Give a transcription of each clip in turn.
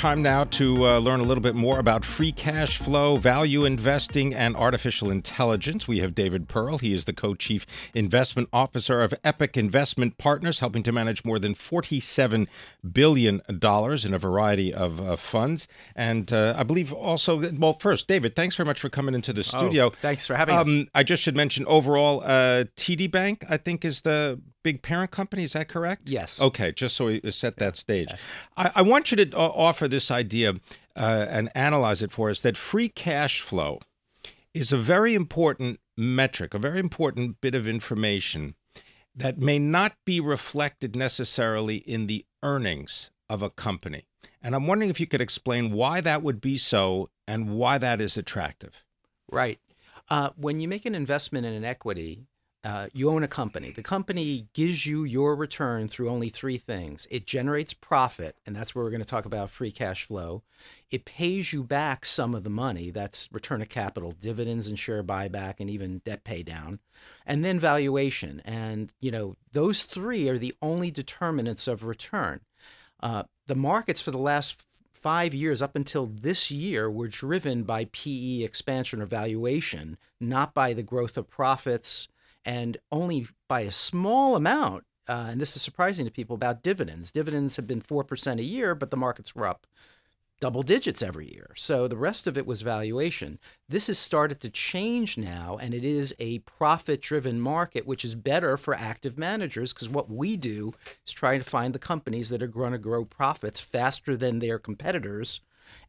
time now to uh, learn a little bit more about free cash flow, value investing, and artificial intelligence. We have David Pearl. He is the co chief investment officer of Epoch Investment Partners, helping to manage more than $47 billion in a variety of uh, funds. And uh, I believe also, well, first, David, thanks very much for coming into the oh, studio. Oh, thanks for having um, us. I just should mention overall, uh, TD Bank, I think, is the big parent company. Is that correct? Yes. Okay, just so we set that stage. I, I want you to uh, offer this idea uh, and analyze it for us that free cash flow is a very important metric, a very important bit of information that may not be reflected necessarily in the earnings of a company. And I'm wondering if you could explain why that would be so and why that is attractive. Right. Uh, when you make an investment in an equity, uh, you own a company. The company gives you your return through only three things it generates profit, and that's where we're going to talk about free cash flow. It pays you back some of the money that's return of capital, dividends and share buyback, and even debt pay down, and then valuation. And, you know, those three are the only determinants of return. Uh, the markets for the last five years up until this year were driven by PE expansion or valuation, not by the growth of profits and only by a small amount. Uh, and this is surprising to people about dividends. Dividends have been 4% a year, but the markets were up double digits every year. So the rest of it was valuation. This has started to change now, and it is a profit driven market, which is better for active managers because what we do is try to find the companies that are going to grow profits faster than their competitors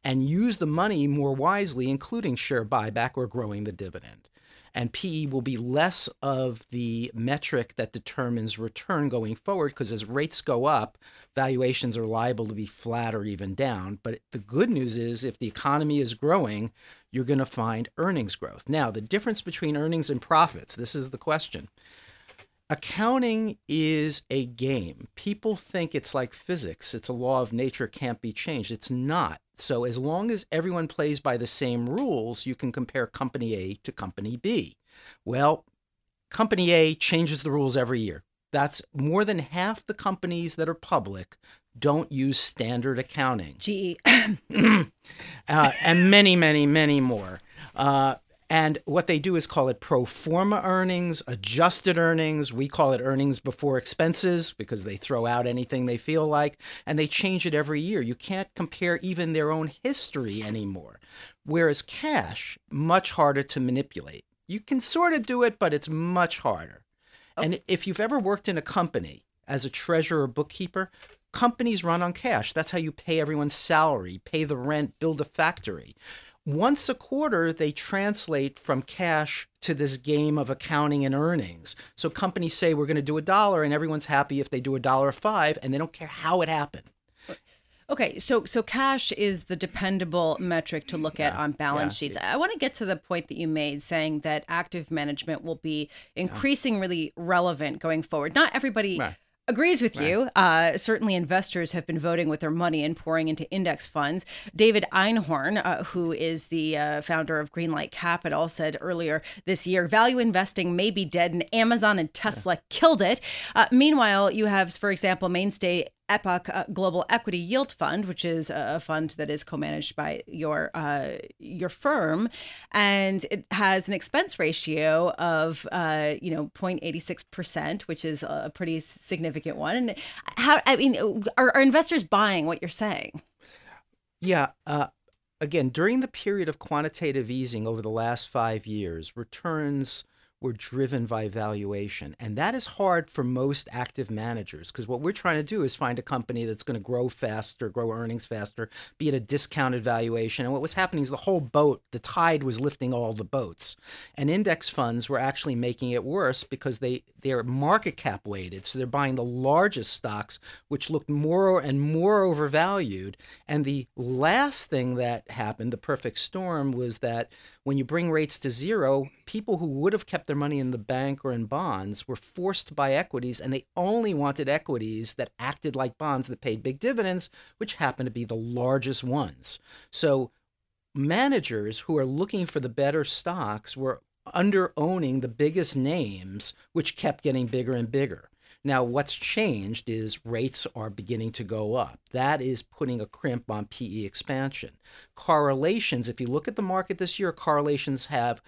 and use the money more wisely, including share buyback or growing the dividend and PE will be less of the metric that determines return going forward because as rates go up, valuations are liable to be flat or even down. But the good news is if the economy is growing, you're going to find earnings growth. Now, the difference between earnings and profits, this is the question. Accounting is a game. People think it's like physics. It's a law of nature, can't be changed. It's not. So, as long as everyone plays by the same rules, you can compare company A to company B. Well, company A changes the rules every year. That's more than half the companies that are public don't use standard accounting. GE. uh, and many, many, many more. Uh, and what they do is call it pro forma earnings, adjusted earnings. We call it earnings before expenses because they throw out anything they feel like, and they change it every year. You can't compare even their own history anymore. Whereas cash, much harder to manipulate. You can sort of do it, but it's much harder. Oh. And if you've ever worked in a company as a treasurer or bookkeeper, companies run on cash. That's how you pay everyone's salary, pay the rent, build a factory once a quarter they translate from cash to this game of accounting and earnings so companies say we're going to do a dollar and everyone's happy if they do a dollar five and they don't care how it happened Okay, so so cash is the dependable metric to look at on balance yeah. sheets. I want to get to the point that you made saying that active management will be increasingly really relevant going forward. Not everybody right agrees with right. you. Uh, certainly, investors have been voting with their money and pouring into index funds. David Einhorn, uh, who is the uh, founder of Greenlight Capital, said earlier this year value investing may be dead, and Amazon and Tesla yeah. killed it. Uh, meanwhile, you have, for example, mainstay Epoch uh, Global Equity Yield Fund, which is a fund that is co-managed by your uh, your firm, and it has an expense ratio of uh, you know 0.86 percent, which is a pretty significant one. And how I mean, are, are investors buying what you're saying? Yeah. Uh, again, during the period of quantitative easing over the last five years, returns were driven by valuation. And that is hard for most active managers because what we're trying to do is find a company that's going to grow faster, grow earnings faster, be at a discounted valuation. And what was happening is the whole boat, the tide was lifting all the boats. And index funds were actually making it worse because they, they're market cap weighted. So they're buying the largest stocks, which looked more and more overvalued. And the last thing that happened, the perfect storm, was that when you bring rates to zero, people who would have kept their money in the bank or in bonds were forced to buy equities, and they only wanted equities that acted like bonds that paid big dividends, which happened to be the largest ones. So managers who are looking for the better stocks were under owning the biggest names, which kept getting bigger and bigger. Now, what's changed is rates are beginning to go up. That is putting a crimp on PE expansion. Correlations, if you look at the market this year, correlations have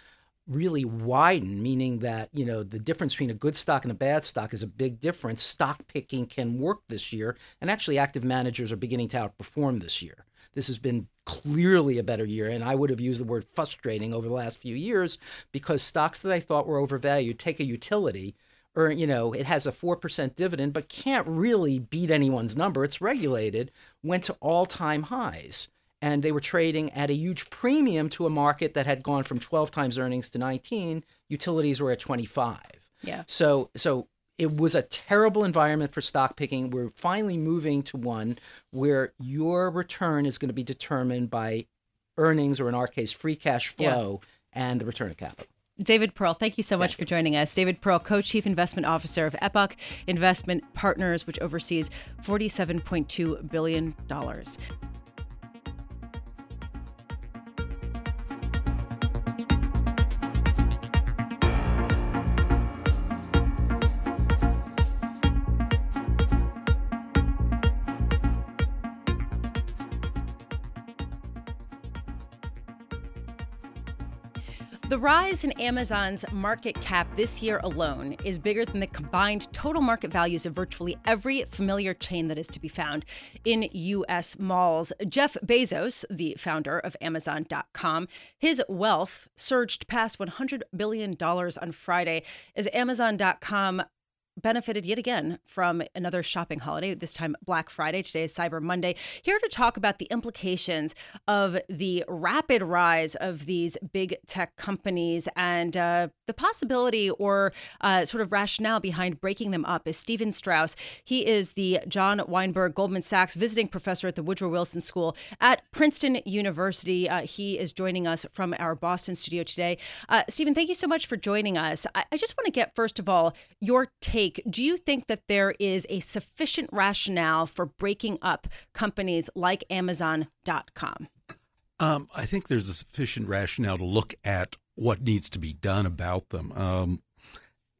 really widened, meaning that, you know, the difference between a good stock and a bad stock is a big difference. Stock picking can work this year, and actually active managers are beginning to outperform this year. This has been clearly a better year, and I would have used the word frustrating over the last few years because stocks that I thought were overvalued take a utility or you know it has a 4% dividend but can't really beat anyone's number. It's regulated went to all-time highs. And they were trading at a huge premium to a market that had gone from 12 times earnings to 19 utilities were at 25 yeah. So so it was a terrible environment for stock picking. We're finally moving to one where your return is going to be determined by earnings or in our case free cash flow yeah. and the return of capital David Pearl, thank you so much for joining us. David Pearl, co chief investment officer of Epoch Investment Partners, which oversees $47.2 billion. Rise in Amazon's market cap this year alone is bigger than the combined total market values of virtually every familiar chain that is to be found in U.S. malls. Jeff Bezos, the founder of Amazon.com, his wealth surged past $100 billion on Friday as Amazon.com benefited yet again from another shopping holiday, this time Black Friday. Today is Cyber Monday. Here to talk about the implications of the rapid rise of these big tech companies and uh, the possibility or uh, sort of rationale behind breaking them up is Steven Strauss. He is the John Weinberg Goldman Sachs visiting professor at the Woodrow Wilson School at Princeton University. Uh, he is joining us from our Boston studio today. Uh, Steven, thank you so much for joining us. I, I just want to get, first of all, your take. Do you think that there is a sufficient rationale for breaking up companies like Amazon.com? Um, I think there's a sufficient rationale to look at what needs to be done about them. Um,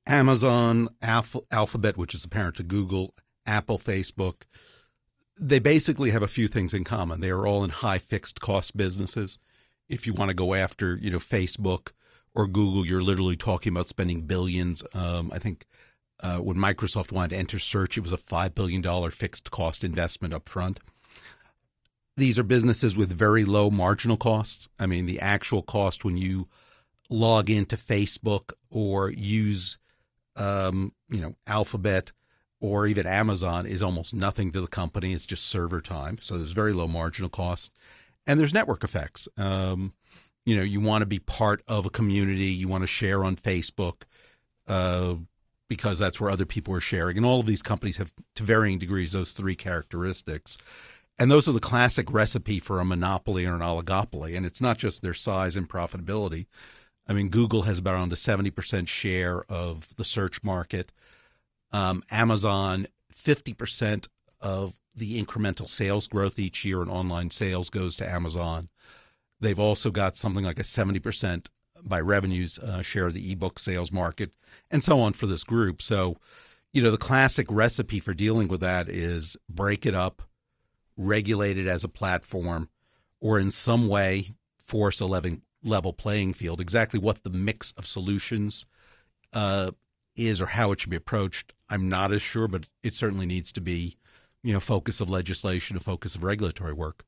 Amazon, Alpha, Alphabet, which is a parent to Google, Apple, Facebook, they basically have a few things in common. They are all in high fixed cost businesses. If you want to go after, you know, Facebook or Google, you're literally talking about spending billions. Um, I think uh, when Microsoft wanted to enter search, it was a $5 billion fixed cost investment up front. These are businesses with very low marginal costs. I mean, the actual cost when you log into Facebook or use, um, you know, Alphabet or even Amazon is almost nothing to the company. It's just server time. So there's very low marginal costs. And there's network effects. Um, you know, you want to be part of a community, you want to share on Facebook uh, because that's where other people are sharing. And all of these companies have, to varying degrees, those three characteristics. And those are the classic recipe for a monopoly or an oligopoly. And it's not just their size and profitability, I mean, Google has about around a 70% share of the search market. Um, Amazon, 50% of the incremental sales growth each year in online sales goes to Amazon. They've also got something like a 70% by revenues uh, share of the ebook sales market, and so on for this group. So, you know, the classic recipe for dealing with that is break it up, regulate it as a platform, or in some way force a level, playing field. Exactly what the mix of solutions uh, is or how it should be approached, I'm not as sure, but it certainly needs to be you know focus of legislation, a focus of regulatory work.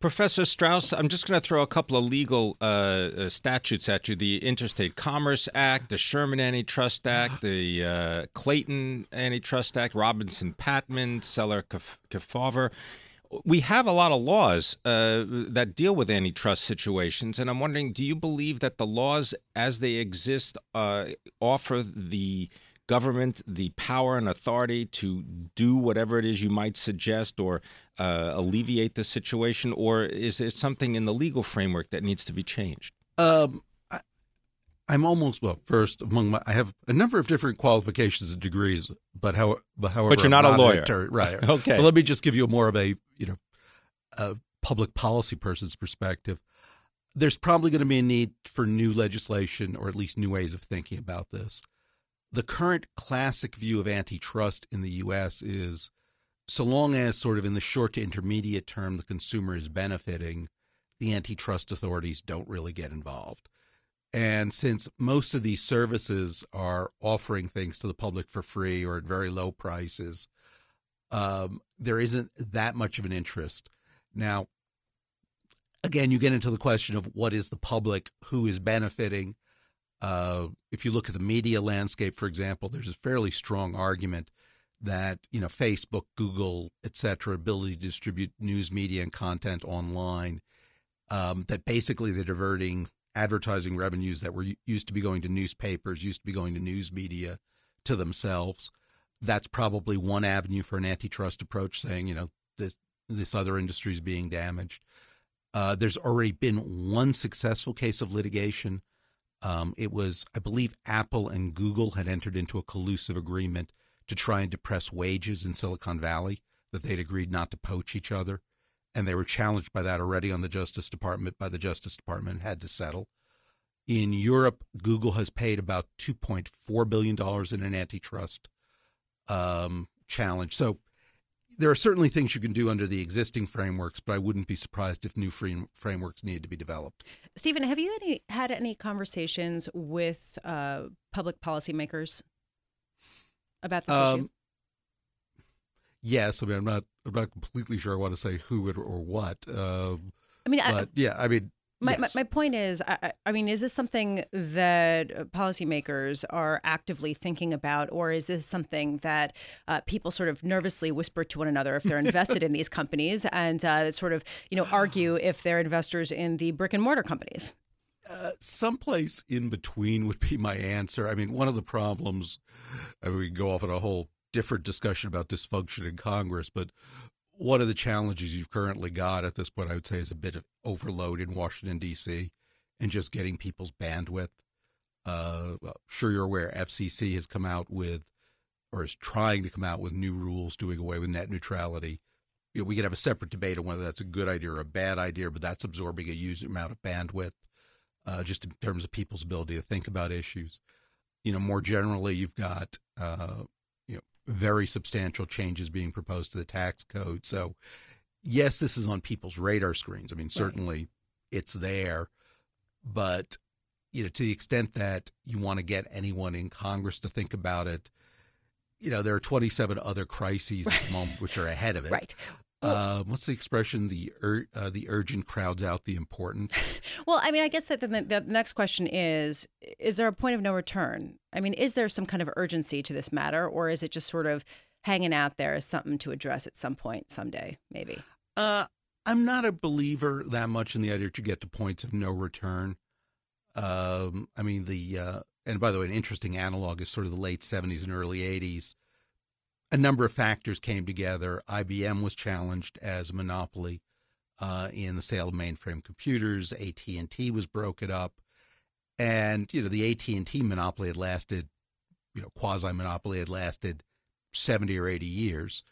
Professor Strauss, I'm just going to throw a couple of legal uh, uh, statutes at you: the Interstate Commerce Act, the Sherman Antitrust Act, the uh, Clayton Antitrust Act, Robinson Patman, Celler Kefauver. We have a lot of laws uh, that deal with antitrust situations, and I'm wondering, do you believe that the laws as they exist uh, offer the government the power and authority to do whatever it is you might suggest or uh, alleviate the situation, or is it something in the legal framework that needs to be changed? Um, I, am almost well. First, among my, I have a number of different qualifications and degrees, but how, but however, but you're not, not a lawyer, attorney, right? okay. Let me just give you more of a you know a public policy person's perspective. There's probably going to be a need for new legislation, or at least new ways of thinking about this the current classic view of antitrust in the U.S. is so long as, sort of in the short to intermediate term, the consumer is benefiting, the antitrust authorities don't really get involved. And since most of these services are offering things to the public for free or at very low prices, um, there isn't that much of an interest. Now, again, you get into the question of what is the public, who is benefiting. Uh, if you look at the media landscape, for example, there's a fairly strong argument that you know Facebook, Google, etc., ability to distribute news media and content online, um, that basically they're diverting advertising revenues that were used to be going to newspapers, used to be going to news media, to themselves. That's probably one avenue for an antitrust approach, saying you know this this other industry is being damaged. Uh, there's already been one successful case of litigation um, it was, I believe, Apple and Google had entered into a collusive agreement to try and depress wages in Silicon Valley, that they'd agreed not to poach each other. And they were challenged by that already on the Justice Department, by the Justice Department, had to settle. In Europe, Google has paid about $2.4 billion in an antitrust um, challenge. So there are certainly things you can do under the existing frameworks, but I wouldn't be surprised if new frameworks needed to be developed. Steven, have you any, had any conversations with uh, public policymakers about this um, issue? Yes, I mean I'm not I'm not completely sure I want to say who or, or what. Um, I mean, but I, yeah, I mean my, yes. my, my, point is, I, I, mean, is this something that policymakers are actively thinking about, or is this something that uh, people sort of nervously whisper to one another if they're invested in these companies and uh, sort of, you know, argue if they're investors in the brick and mortar companies? Uh, someplace in between would be my answer. I mean, one of the problems, I mean, we can go off on a whole different discussion about dysfunction in Congress, but one of the challenges you've currently got at this point, I would say, is a bit of overload in Washington D.C. and just getting people's bandwidth. Uh, well, sure, you're aware FCC has come out with, or is trying to come out with new rules doing away with net neutrality. You know, we could have a separate debate on whether that's a good idea or a bad idea, but that's absorbing a huge amount of bandwidth, uh, just in terms of people's ability to think about issues. You know, more generally, you've got uh, you know very substantial changes being proposed to the tax code. So, yes, this is on people's radar screens. I mean, certainly right. it's there, but you know, to the extent that you want to get anyone in Congress to think about it, you know, there are 27 other crises at the moment which are ahead of it. Right. Well, uh, what's the expression? The ur- uh, the urgent crowds out the important. well, I mean, I guess that the, the next question is: Is there a point of no return? I mean, is there some kind of urgency to this matter, or is it just sort of hanging out there as something to address at some point someday, maybe? Uh, I'm not a believer that much in the idea to get to points of no return. Um, I mean, the uh, and by the way, an interesting analog is sort of the late 70s and early 80s a number of factors came together. IBM was challenged as a monopoly uh, in the sale of mainframe computers. AT and T was broken up, and you know the AT and T monopoly had lasted, you know, quasi monopoly had lasted seventy or eighty years.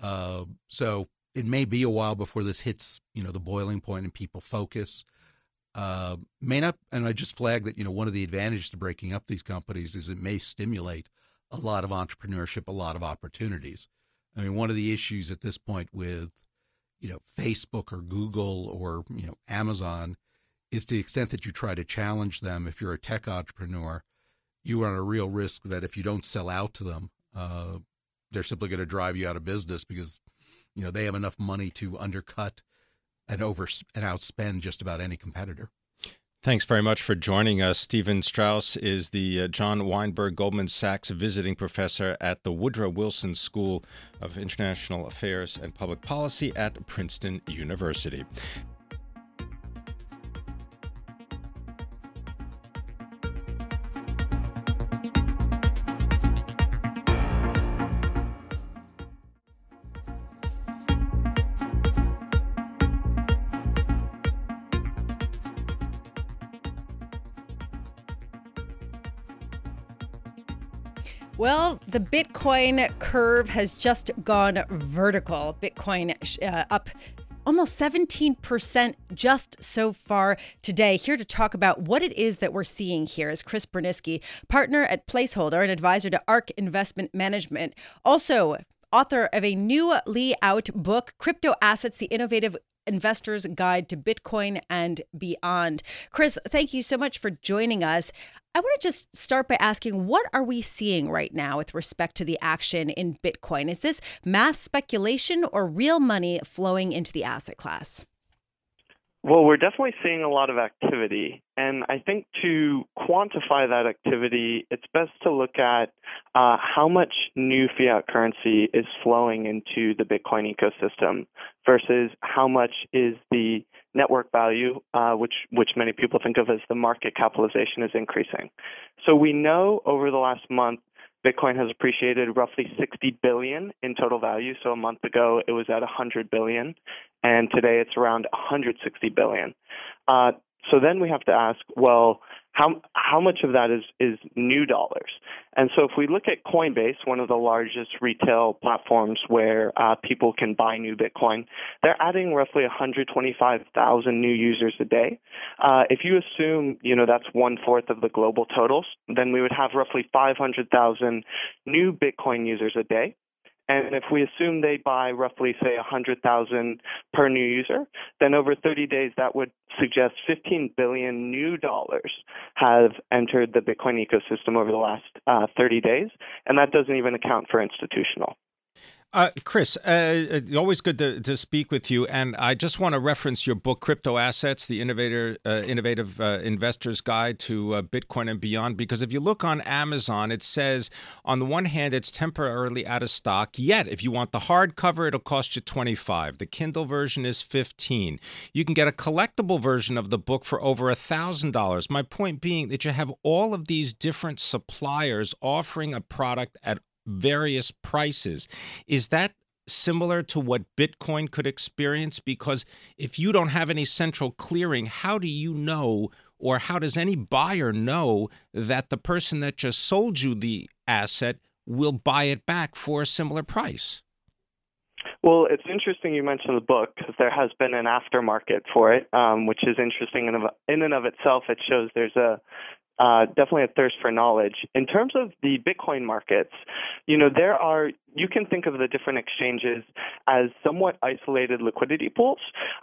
Uh, so it may be a while before this hits, you know, the boiling point and people focus. Uh, may not, and I just flag that you know one of the advantages to breaking up these companies is it may stimulate a lot of entrepreneurship, a lot of opportunities. I mean, one of the issues at this point with, you know, Facebook or Google or, you know, Amazon is to the extent that you try to challenge them, if you're a tech entrepreneur, you run a real risk that if you don't sell out to them, uh, they're simply going to drive you out of business because you know they have enough money to undercut and over and outspend just about any competitor. Thanks very much for joining us. Steven Strauss is the uh, John Weinberg Goldman Sachs visiting professor at the Woodrow Wilson School of International Affairs and Public Policy at Princeton University. Well, the Bitcoin curve has just gone vertical. Bitcoin uh, up almost 17% just so far today. Here to talk about what it is that we're seeing here is Chris Burniske, partner at Placeholder and advisor to ARK Investment Management. Also, author of a newly out book, Crypto Assets, the Innovative Investor's Guide to Bitcoin and Beyond. Chris, thank you so much for joining us. I want to just start by asking what are we seeing right now with respect to the action in Bitcoin? Is this mass speculation or real money flowing into the asset class? Well, we're definitely seeing a lot of activity. And I think to quantify that activity, it's best to look at uh, how much new fiat currency is flowing into the Bitcoin ecosystem versus how much is the network value, uh, which which many people think of as the market capitalization, is increasing. So we know over the last month, Bitcoin has appreciated roughly 60 billion in total value. So a month ago, it was at 100 billion, and today it's around 160 billion. Uh, so then we have to ask, well, how how much of that is is new dollars? And so if we look at Coinbase, one of the largest retail platforms where uh, people can buy new Bitcoin, they're adding roughly 125,000 new users a day. Uh, if you assume you know that's one fourth of the global totals, then we would have roughly 500,000 new Bitcoin users a day. And if we assume they buy roughly, say, 100,000 per new user, then over 30 days, that would suggest 15 billion new dollars have entered the Bitcoin ecosystem over the last uh, 30 days. And that doesn't even account for institutional. Uh, Chris, uh, uh, always good to, to speak with you. And I just want to reference your book, Crypto Assets: The Innovator, uh, Innovative uh, Investor's Guide to uh, Bitcoin and Beyond. Because if you look on Amazon, it says on the one hand it's temporarily out of stock. Yet, if you want the hardcover, it'll cost you twenty five. The Kindle version is fifteen. You can get a collectible version of the book for over a thousand dollars. My point being that you have all of these different suppliers offering a product at various prices. Is that similar to what Bitcoin could experience? Because if you don't have any central clearing, how do you know, or how does any buyer know that the person that just sold you the asset will buy it back for a similar price? Well, it's interesting you mentioned the book because there has been an aftermarket for it, um, which is interesting in, of, in and of itself. It shows there's a uh, definitely a thirst for knowledge. In terms of the Bitcoin markets, you know, there are you can think of the different exchanges as somewhat isolated liquidity pools.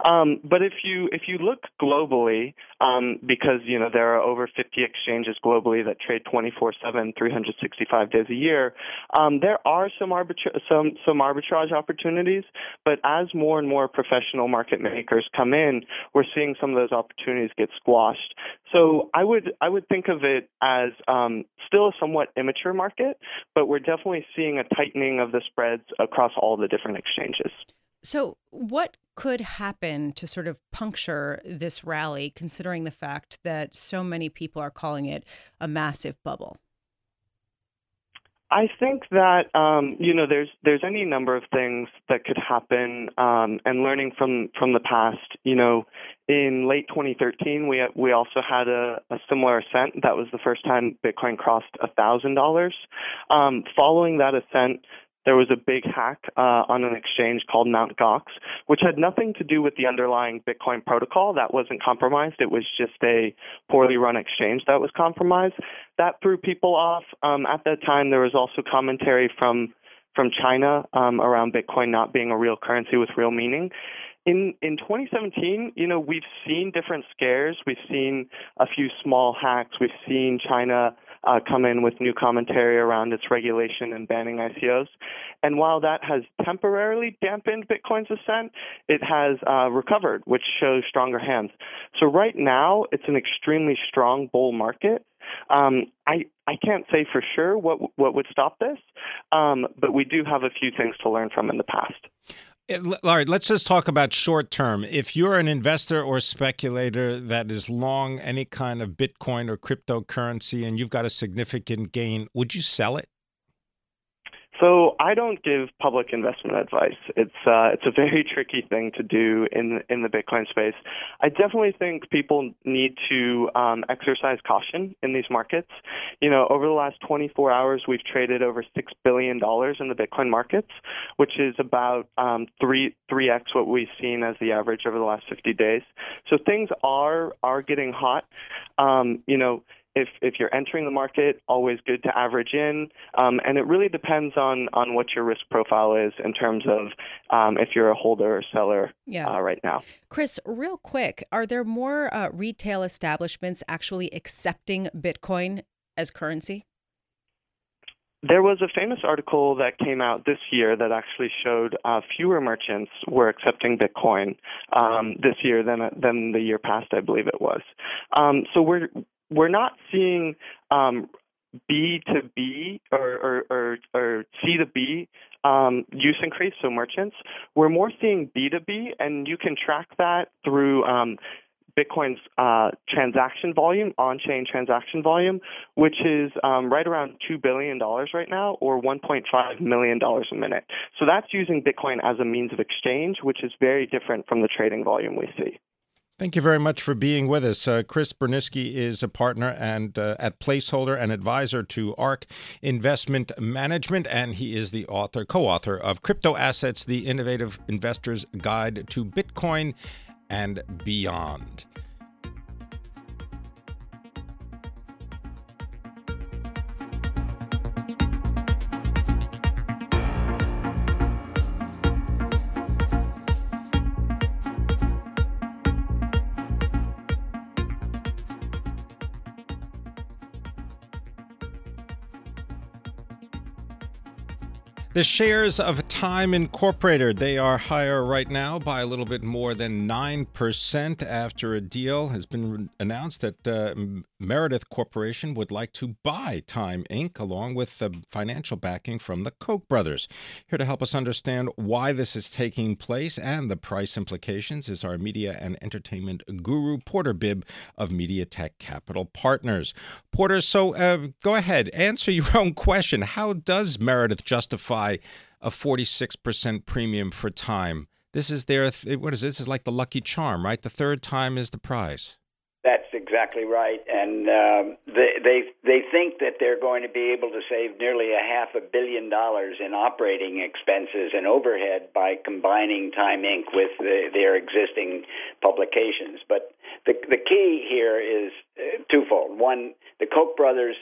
Um, but if you if you look globally, um, because you know there are over 50 exchanges globally that trade 24/7, 365 days a year, um, there are some arbitra- some some arbitrage opportunities. But as more and more professional market makers come in, we're seeing some of those opportunities get squashed. So I would I would think of it as um, still a somewhat immature market, but we're definitely seeing a tightening of the spreads across all the different exchanges. So, what could happen to sort of puncture this rally, considering the fact that so many people are calling it a massive bubble? I think that um, you know there's there's any number of things that could happen, um, and learning from from the past. You know, in late 2013, we we also had a, a similar ascent. That was the first time Bitcoin crossed thousand dollars. Um, following that ascent, there was a big hack uh, on an exchange called Mt. Gox, which had nothing to do with the underlying Bitcoin protocol. That wasn't compromised. It was just a poorly run exchange that was compromised. That threw people off. Um, at that time, there was also commentary from from China um, around Bitcoin not being a real currency with real meaning. In in 2017, you know, we've seen different scares. We've seen a few small hacks. We've seen China uh, come in with new commentary around its regulation and banning ICOs. And while that has temporarily dampened Bitcoin's ascent, it has uh, recovered, which shows stronger hands. So right now, it's an extremely strong bull market. Um, I I can't say for sure what what would stop this, um, but we do have a few things to learn from in the past. Eh, all right, let's just talk about short term. If you're an investor or speculator that is long any kind of Bitcoin or cryptocurrency and you've got a significant gain, would you sell it? So I don't give public investment advice. It's uh, it's a very tricky thing to do in in the Bitcoin space. I definitely think people need to um, exercise caution in these markets. You know, over the last 24 hours, we've traded over six billion dollars in the Bitcoin markets, which is about um, three three x what we've seen as the average over the last 50 days. So things are are getting hot. Um, you know if if you're entering the market, always good to average in, um, and it really depends on on what your risk profile is in terms of um, if you're a holder or seller yeah. uh, right now. Chris, real quick, are there more uh, retail establishments actually accepting Bitcoin as currency? There was a famous article that came out this year that actually showed uh, fewer merchants were accepting Bitcoin um, this year than than the year past, I believe it was. Um, so we're we're not seeing um, B to B or, or, or, C to B um, use increase, so merchants. We're more seeing B to B, and you can track that through um, Bitcoin's uh, transaction volume, on-chain transaction volume, which is um, right around $2 billion right now, or $1.5 million a minute. So that's using Bitcoin as a means of exchange, which is very different from the trading volume we see. Thank you very much for being with us. Uh, Chris Burniske is a partner and uh, at Placeholder and advisor to ARK Investment Management, and he is the author, co-author of Crypto Assets: The Innovative Investor's Guide to Bitcoin and Beyond. The shares of Time Incorporated, they are higher right now by a little bit more than 9% after a deal has been announced that uh, Meredith Corporation would like to buy Time Inc., along with the financial backing from the Koch brothers. Here to help us understand why this is taking place and the price implications is our media and entertainment guru, Porter Bibb of Mediatech Capital Partners. Porter, so uh, go ahead, answer your own question. How does Meredith justify a 46% premium for time? This is their, what is this? this is like the lucky charm, right? The third time is the prize. That's exactly right, and um, they they they think that they're going to be able to save nearly a half a billion dollars in operating expenses and overhead by combining Time Inc. with the, their existing publications. But the the key here is uh, twofold. One, the Koch brothers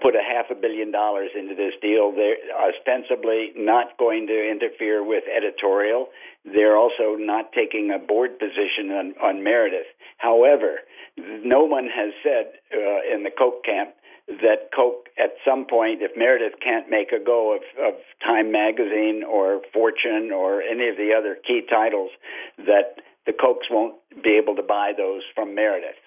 put a half a billion dollars into this deal. They're ostensibly not going to interfere with editorial. They're also not taking a board position on, on Meredith. However, no one has said uh, in the Koch camp that Koch, at some point, if Meredith can't make a go of, of Time Magazine or Fortune or any of the other key titles, that the Kochs won't be able to buy those from Meredith.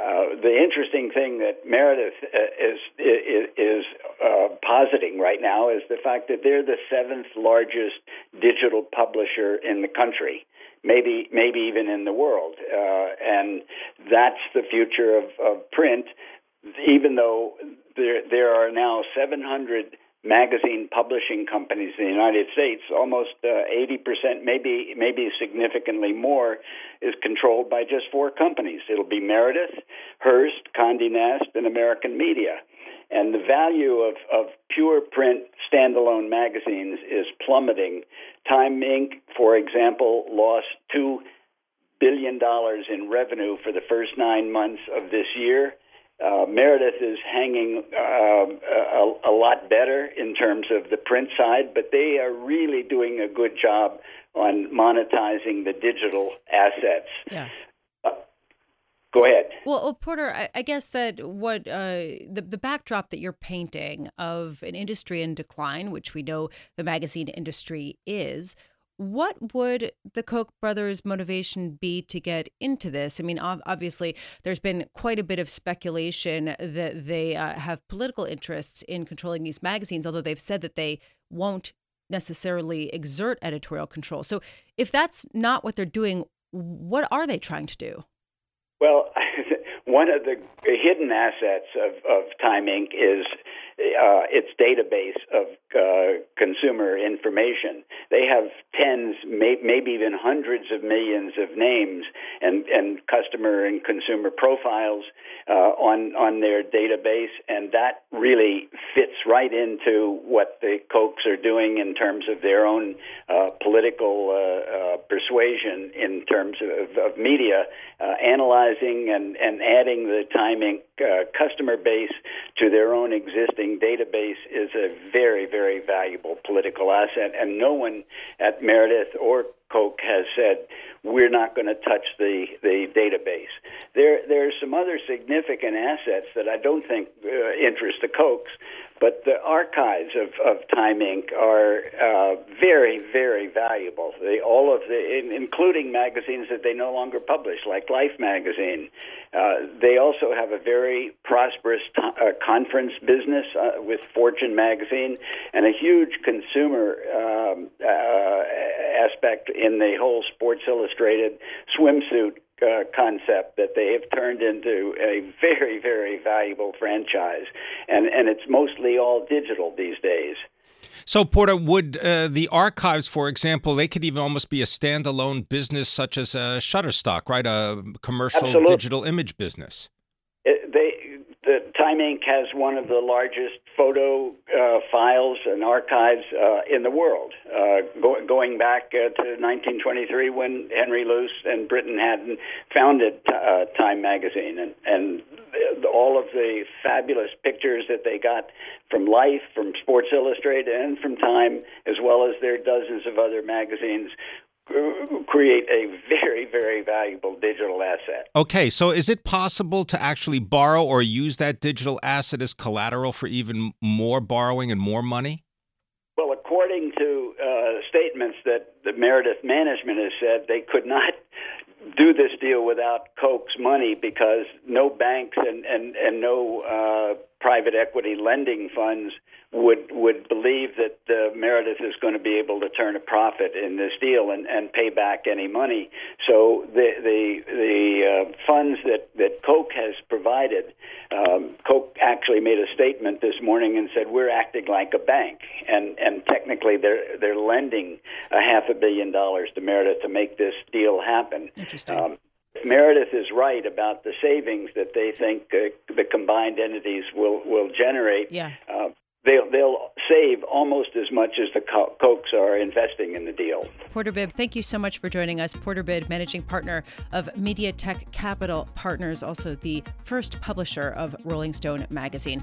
Uh, the interesting thing that Meredith uh, is is, is uh, positing right now is the fact that they're the seventh largest digital publisher in the country, maybe maybe even in the world, uh, and that's the future of, of print. Even though there there are now 700 magazine publishing companies in the United States, almost uh, 80%, maybe maybe significantly more, is controlled by just four companies. It'll be Meredith, Hearst, Condé Nast, and American Media. And the value of, of pure print standalone magazines is plummeting. Time Inc., for example, lost $2 billion in revenue for the first nine months of this year. Uh, Meredith is hanging uh, a, a, lot better in terms of the print side, but they are really doing a good job on monetizing the digital assets. Yeah. Uh, Go ahead. Well, well Porter, I, I, guess that what uh, the the backdrop that you're painting of an industry in decline, which we know the magazine industry is, what would the Koch brothers' motivation be to get into this? I mean, obviously, there's been quite a bit of speculation that they uh, have political interests in controlling these magazines, although they've said that they won't necessarily exert editorial control. So, if that's not what they're doing, what are they trying to do? Well, one of the hidden assets of, of Time Inc. is uh, its database of uh, consumer information. They have tens, may, maybe even hundreds of millions of names and, and customer and consumer profiles uh, on on their database, and that really fits right into what the Kochs are doing in terms of their own uh, political uh, uh, persuasion in terms of, of media, analyzing and, and adding the Time Inc. customer base to their own existing database is a very, very valuable political asset, and no one at Meredith or Koch has said we're not going to touch the, the database. There, there are some other significant assets that I don't think uh, interest the Kochs, but the archives of, of Time Inc. are uh, very, very valuable. They, all of the, in, including magazines that they no longer publish, like Life magazine. Uh, they also have a very prosperous t- uh, conference business uh, with Fortune magazine and a huge consumer um, uh, aspect in the whole Sports Illustrated swimsuit uh, concept that they have turned into a very, very valuable franchise, and and it's mostly all digital these days. So, Porter, would uh, the archives, for example, they could even almost be a standalone business, such as a Shutterstock, right? A commercial Absolutely. digital image business. It, they the Time Inc. has one of the largest photo uh, files and archives uh, in the world, uh, go- going back uh, to 1923 when Henry Luce and Briton Hadden founded uh, Time magazine, and, and all of the fabulous pictures that they got from Life, from Sports Illustrated, and from Time, as well as their dozens of other magazines, create a very, very valuable digital asset. Okay, so is it possible to actually borrow or use that digital asset as collateral for even more borrowing and more money? Well, according to uh, statements that the Meredith management has said, they could not do this deal without Koch's money because no banks and, and, and no uh, private equity lending funds would would believe that uh, Meredith is going to be able to turn a profit in this deal and, and pay back any money. So the the the uh, funds that that Koch has provided, um, Koch actually made a statement this morning and said we're acting like a bank, and and technically they're they're lending a half a billion dollars to Meredith to make this deal happen. Interesting. Um, Meredith is right about the savings that they think uh, the combined entities will will generate. Yeah. Uh, they'll they'll save almost as much as the Kochs are investing in the deal. Porter Bibb, thank you so much for joining us. Porter Bibb, managing partner of Mediatech Capital Partners, also the first publisher of Rolling Stone magazine.